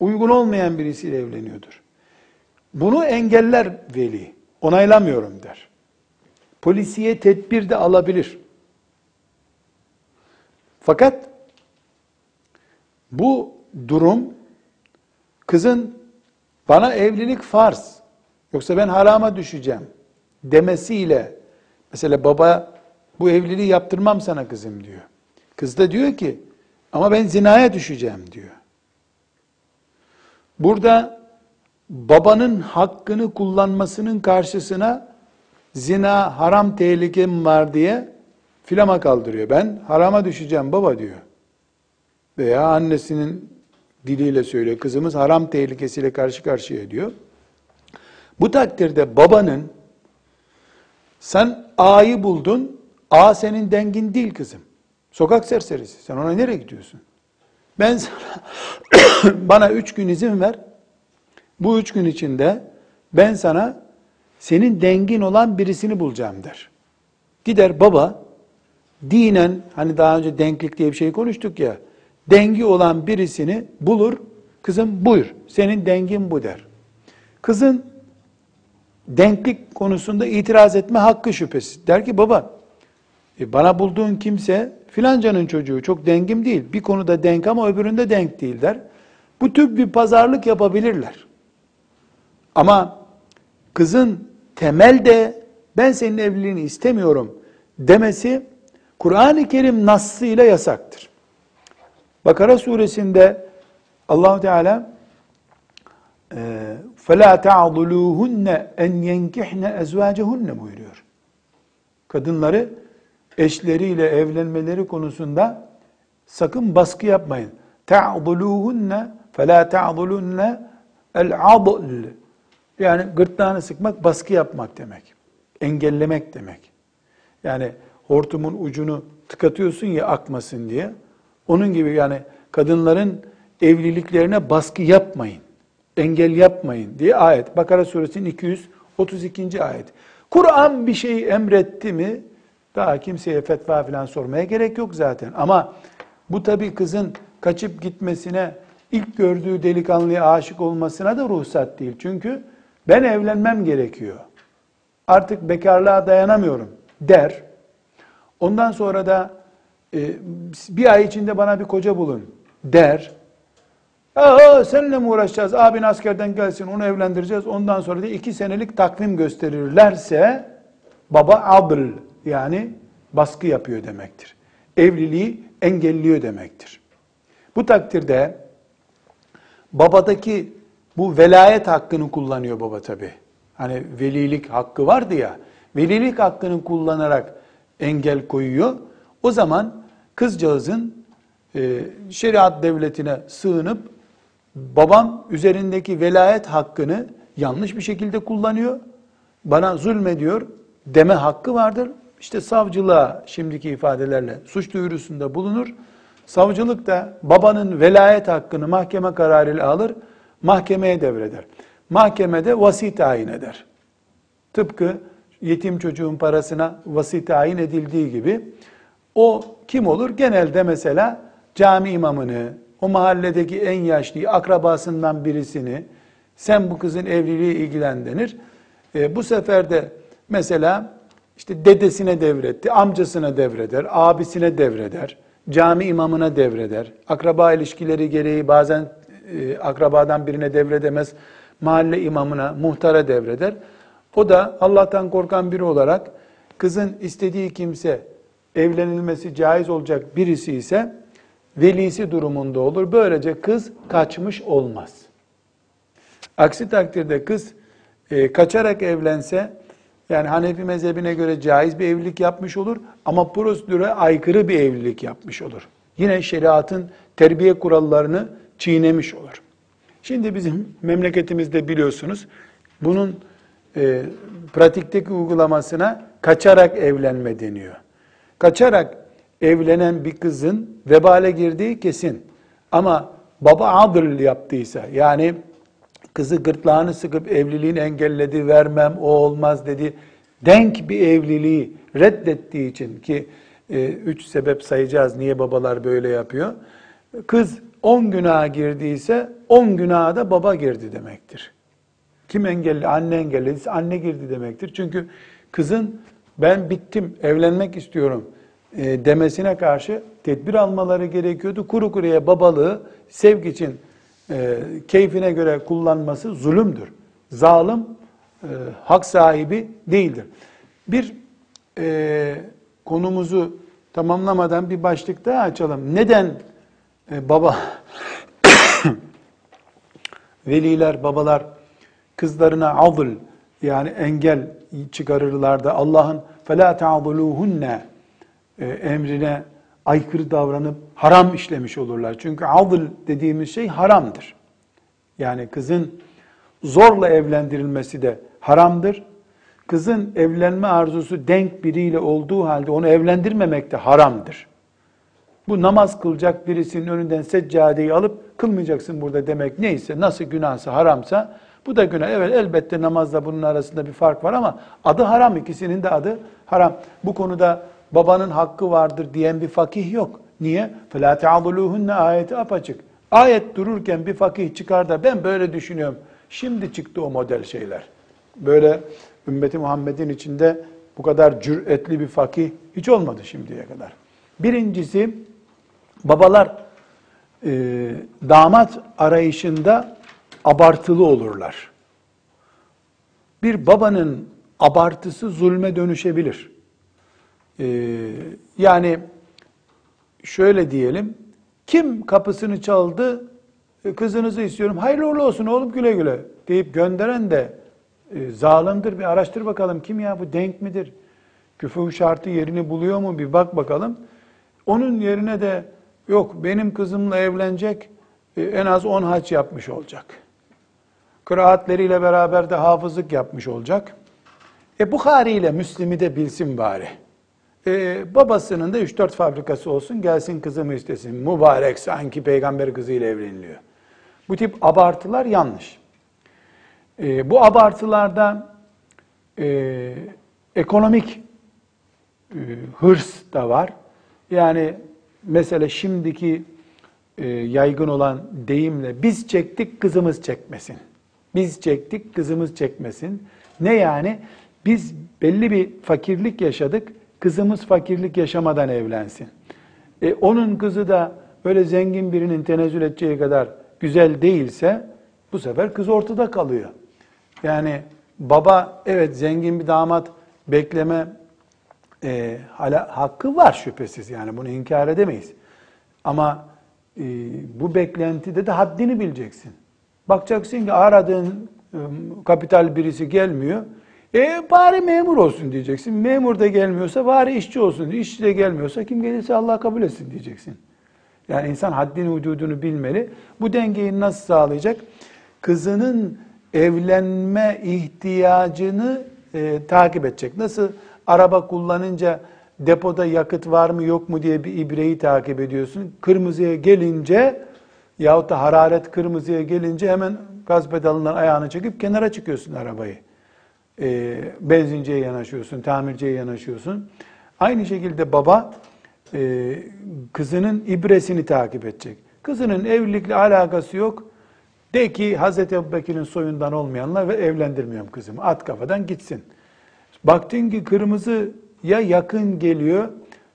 Uygun olmayan birisiyle evleniyordur. Bunu engeller veli. Onaylamıyorum der. Polisiye tedbir de alabilir. Fakat bu durum kızın bana evlilik farz yoksa ben harama düşeceğim demesiyle mesela baba bu evliliği yaptırmam sana kızım diyor. Kız da diyor ki ama ben zinaya düşeceğim diyor. Burada babanın hakkını kullanmasının karşısına zina haram tehlikem var diye filama kaldırıyor. Ben harama düşeceğim baba diyor. Veya annesinin diliyle söylüyor. Kızımız haram tehlikesiyle karşı karşıya diyor. Bu takdirde babanın sen A'yı buldun, A senin dengin değil kızım. Sokak serserisi. Sen ona nereye gidiyorsun? Ben sana, bana üç gün izin ver. Bu üç gün içinde ben sana senin dengin olan birisini bulacağım der. Gider baba dinen hani daha önce denklik diye bir şey konuştuk ya dengi olan birisini bulur kızım buyur senin dengin bu der. Kızın denklik konusunda itiraz etme hakkı şüphesiz. Der ki baba e bana bulduğun kimse filancanın çocuğu çok dengim değil. Bir konuda denk ama öbüründe denk değil der. Bu tür bir pazarlık yapabilirler. Ama kızın temelde ben senin evliliğini istemiyorum demesi Kur'an-ı Kerim nassıyla yasaktır. Bakara suresinde allah Teala فَلَا تَعْضُلُوهُنَّ اَنْ يَنْكِحْنَ اَزْوَاجَهُنَّ buyuruyor. Kadınları eşleriyle evlenmeleri konusunda sakın baskı yapmayın. تَعْضُلُوهُنَّ فَلَا تَعْضُلُنَّ الْعَضْلِ yani gırtlağını sıkmak, baskı yapmak demek. Engellemek demek. Yani hortumun ucunu tıkatıyorsun ya akmasın diye. Onun gibi yani kadınların evliliklerine baskı yapmayın. Engel yapmayın diye ayet. Bakara suresinin 232. ayet. Kur'an bir şeyi emretti mi daha kimseye fetva falan sormaya gerek yok zaten. Ama bu tabi kızın kaçıp gitmesine, ilk gördüğü delikanlıya aşık olmasına da ruhsat değil. Çünkü ben evlenmem gerekiyor. Artık bekarlığa dayanamıyorum der. Ondan sonra da e, bir ay içinde bana bir koca bulun der. Aa, seninle mi uğraşacağız? Abin askerden gelsin, onu evlendireceğiz. Ondan sonra da iki senelik takvim gösterirlerse baba adl yani baskı yapıyor demektir. Evliliği engelliyor demektir. Bu takdirde babadaki bu velayet hakkını kullanıyor baba tabi. Hani velilik hakkı vardı ya. Velilik hakkını kullanarak engel koyuyor. O zaman kızcağızın e, şeriat devletine sığınıp babam üzerindeki velayet hakkını yanlış bir şekilde kullanıyor. Bana zulmediyor deme hakkı vardır. İşte savcılığa şimdiki ifadelerle suç duyurusunda bulunur. Savcılık da babanın velayet hakkını mahkeme kararıyla alır, mahkemeye devreder. Mahkemede vasi tayin eder. Tıpkı yetim çocuğun parasına vasi tayin edildiği gibi o kim olur? Genelde mesela cami imamını, o mahalledeki en yaşlı akrabasından birisini sen bu kızın evliliği ilgilendenir. E, bu sefer de mesela işte dedesine devretti, amcasına devreder, abisine devreder, cami imamına devreder. Akraba ilişkileri gereği bazen e, akrabadan birine devredemez, mahalle imamına, muhtara devreder. O da Allah'tan korkan biri olarak kızın istediği kimse evlenilmesi caiz olacak birisi ise velisi durumunda olur. Böylece kız kaçmış olmaz. Aksi takdirde kız e, kaçarak evlense yani Hanefi mezhebine göre caiz bir evlilik yapmış olur ama prosedüre aykırı bir evlilik yapmış olur. Yine şeriatın terbiye kurallarını çiğnemiş olur. Şimdi bizim memleketimizde biliyorsunuz bunun e, pratikteki uygulamasına kaçarak evlenme deniyor. Kaçarak evlenen bir kızın vebale girdiği kesin. Ama baba adıl yaptıysa yani kızı gırtlağını sıkıp evliliğini engelledi, vermem, o olmaz dedi. Denk bir evliliği reddettiği için ki e, üç sebep sayacağız niye babalar böyle yapıyor. Kız on günaha girdiyse on günaha da baba girdi demektir. Kim engelli? Anne engellediyse anne girdi demektir. Çünkü kızın ben bittim, evlenmek istiyorum e, demesine karşı tedbir almaları gerekiyordu. Kuru kuruya babalığı sevgi için e, keyfine göre kullanması zulümdür. Zalim, e, hak sahibi değildir. Bir e, konumuzu tamamlamadan bir başlık daha açalım. Neden e, baba veliler, babalar kızlarına azl yani engel çıkarırlar da Allah'ın fela ta'duluhunne e, emrine aykırı davranıp haram işlemiş olurlar. Çünkü azl dediğimiz şey haramdır. Yani kızın zorla evlendirilmesi de haramdır. Kızın evlenme arzusu denk biriyle olduğu halde onu evlendirmemek de haramdır. Bu namaz kılacak birisinin önünden seccadeyi alıp kılmayacaksın burada demek neyse, nasıl günahsa, haramsa bu da günah. Evet elbette namazla bunun arasında bir fark var ama adı haram. ikisinin de adı haram. Bu konuda babanın hakkı vardır diyen bir fakih yok. Niye? فَلَا تَعْضُلُوهُنَّ ayeti apaçık. Ayet dururken bir fakih çıkar da ben böyle düşünüyorum. Şimdi çıktı o model şeyler. Böyle ümmeti Muhammed'in içinde bu kadar cüretli bir fakih hiç olmadı şimdiye kadar. Birincisi babalar e, damat arayışında abartılı olurlar. Bir babanın abartısı zulme dönüşebilir. Ee, yani şöyle diyelim, kim kapısını çaldı, e, kızınızı istiyorum. Hayırlı uğurlu olsun oğlum güle güle deyip gönderen de e, zalimdir. Bir araştır bakalım kim ya bu denk midir? Küfür şartı yerini buluyor mu bir bak bakalım. Onun yerine de yok benim kızımla evlenecek e, en az 10 haç yapmış olacak. Kıraatleriyle beraber de hafızlık yapmış olacak. E Bukhari ile Müslim'i de bilsin bari. E, babasının da 3-4 fabrikası olsun gelsin kızımı istesin. Mübarek sanki peygamber kızıyla evleniliyor. Bu tip abartılar yanlış. E, bu abartılarda e, ekonomik e, hırs da var. Yani mesela şimdiki e, yaygın olan deyimle biz çektik kızımız çekmesin. Biz çektik kızımız çekmesin. Ne yani? Biz belli bir fakirlik yaşadık. Kızımız fakirlik yaşamadan evlensin. E, onun kızı da öyle zengin birinin tenezzül edeceği kadar güzel değilse bu sefer kız ortada kalıyor. Yani baba evet zengin bir damat bekleme e, hala hakkı var şüphesiz yani bunu inkar edemeyiz. Ama e, bu beklentide de haddini bileceksin. Bakacaksın ki aradığın e, kapital birisi gelmiyor. E bari memur olsun diyeceksin. Memur da gelmiyorsa bari işçi olsun. İşçi de gelmiyorsa kim gelirse Allah kabul etsin diyeceksin. Yani insan haddini hududunu bilmeli. Bu dengeyi nasıl sağlayacak? Kızının evlenme ihtiyacını e, takip edecek. Nasıl araba kullanınca depoda yakıt var mı yok mu diye bir ibreyi takip ediyorsun. Kırmızıya gelince yahut da hararet kırmızıya gelince hemen gaz pedalından ayağını çekip kenara çıkıyorsun arabayı. E, benzinciye yanaşıyorsun, tamirciye yanaşıyorsun. Aynı şekilde baba e, kızının ibresini takip edecek. Kızının evlilikle alakası yok. De ki Hazreti Ebubekir'in soyundan olmayanlar ve evlendirmiyorum kızımı. At kafadan gitsin. Baktın ki kırmızı ya yakın geliyor.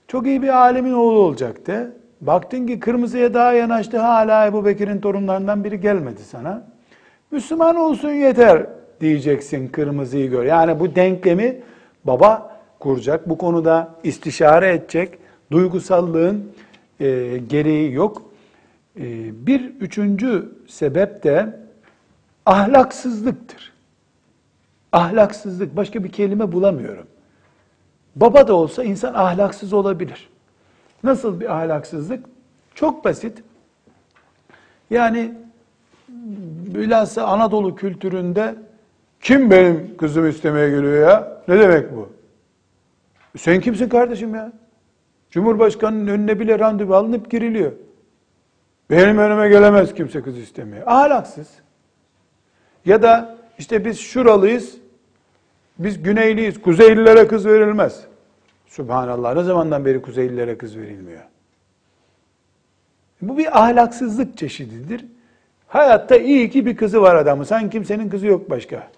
Çok iyi bir alemin oğlu olacaktı. Baktın ki kırmızıya daha yanaştı. Hala Ebu Bekir'in torunlarından biri gelmedi sana. Müslüman olsun yeter diyeceksin kırmızıyı gör. Yani bu denklemi baba kuracak. Bu konuda istişare edecek. Duygusallığın e, gereği yok. E, bir üçüncü sebep de ahlaksızlıktır. Ahlaksızlık. Başka bir kelime bulamıyorum. Baba da olsa insan ahlaksız olabilir. Nasıl bir ahlaksızlık? Çok basit. Yani bilhassa Anadolu kültüründe kim benim kızımı istemeye geliyor ya? Ne demek bu? Sen kimsin kardeşim ya? Cumhurbaşkanının önüne bile randevu alınıp giriliyor. Benim önüme gelemez kimse kız istemeye. Ahlaksız. Ya da işte biz şuralıyız, biz güneyliyiz, kuzeylilere kız verilmez. Subhanallah ne zamandan beri kuzeylilere kız verilmiyor? Bu bir ahlaksızlık çeşididir. Hayatta iyi ki bir kızı var adamı. Sen kimsenin kızı yok başka.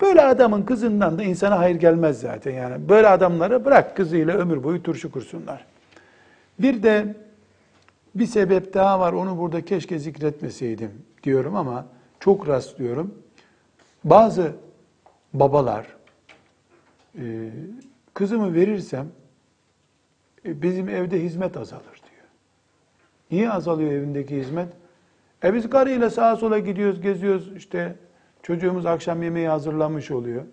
Böyle adamın kızından da insana hayır gelmez zaten yani. Böyle adamları bırak kızıyla ömür boyu turşu kursunlar. Bir de bir sebep daha var onu burada keşke zikretmeseydim diyorum ama çok rastlıyorum. Bazı babalar e, kızımı verirsem e, bizim evde hizmet azalır diyor. Niye azalıyor evindeki hizmet? E biz karıyla sağa sola gidiyoruz, geziyoruz işte çocuğumuz akşam yemeği hazırlamış oluyor.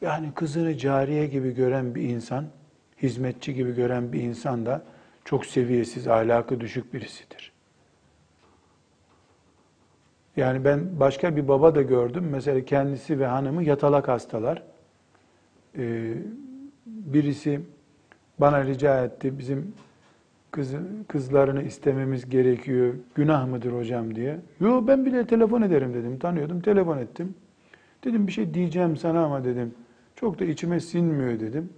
Yani kızını cariye gibi gören bir insan, hizmetçi gibi gören bir insan da çok seviyesiz, ahlakı düşük birisidir. Yani ben başka bir baba da gördüm. Mesela kendisi ve hanımı yatalak hastalar. Ee, birisi bana rica etti. Bizim kız, kızlarını istememiz gerekiyor. Günah mıdır hocam diye. Yo ben bile telefon ederim dedim. Tanıyordum. Telefon ettim. Dedim bir şey diyeceğim sana ama dedim. Çok da içime sinmiyor dedim.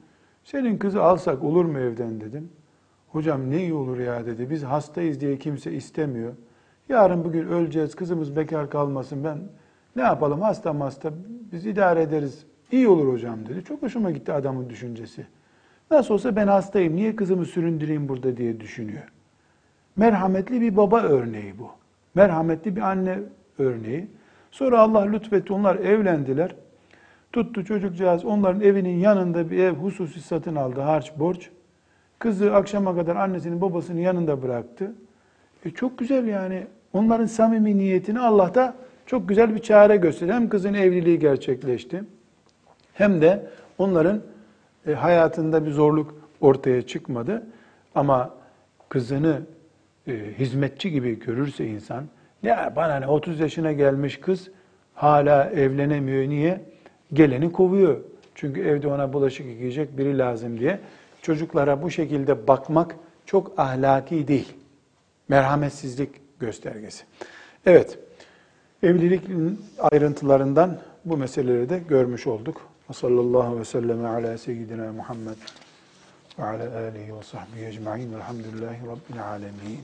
Senin kızı alsak olur mu evden dedim. Hocam ne iyi olur ya dedi. Biz hastayız diye kimse istemiyor. Yarın bugün öleceğiz, kızımız bekar kalmasın. Ben ne yapalım hasta hasta biz idare ederiz. İyi olur hocam dedi. Çok hoşuma gitti adamın düşüncesi. Nasıl olsa ben hastayım, niye kızımı süründüreyim burada diye düşünüyor. Merhametli bir baba örneği bu. Merhametli bir anne örneği. Sonra Allah lütfetti, onlar evlendiler. Tuttu çocukcağız onların evinin yanında bir ev hususi satın aldı, harç borç. Kızı akşama kadar annesinin babasının yanında bıraktı. E çok güzel yani. Onların samimi niyetini Allah da çok güzel bir çare gösterdi. Hem kızın evliliği gerçekleşti hem de onların e, hayatında bir zorluk ortaya çıkmadı. Ama kızını e, hizmetçi gibi görürse insan, ya bana ne 30 yaşına gelmiş kız hala evlenemiyor. Niye? Geleni kovuyor. Çünkü evde ona bulaşık yıkayacak biri lazım diye. Çocuklara bu şekilde bakmak çok ahlaki değil. Merhametsizlik göstergesi. Evet, evlilikin ayrıntılarından bu meseleleri de görmüş olduk. Sallallahu ve sellem ala seyyidina Muhammed ve ala alihi ve sahbihi ecma'in velhamdülillahi rabbil alemin.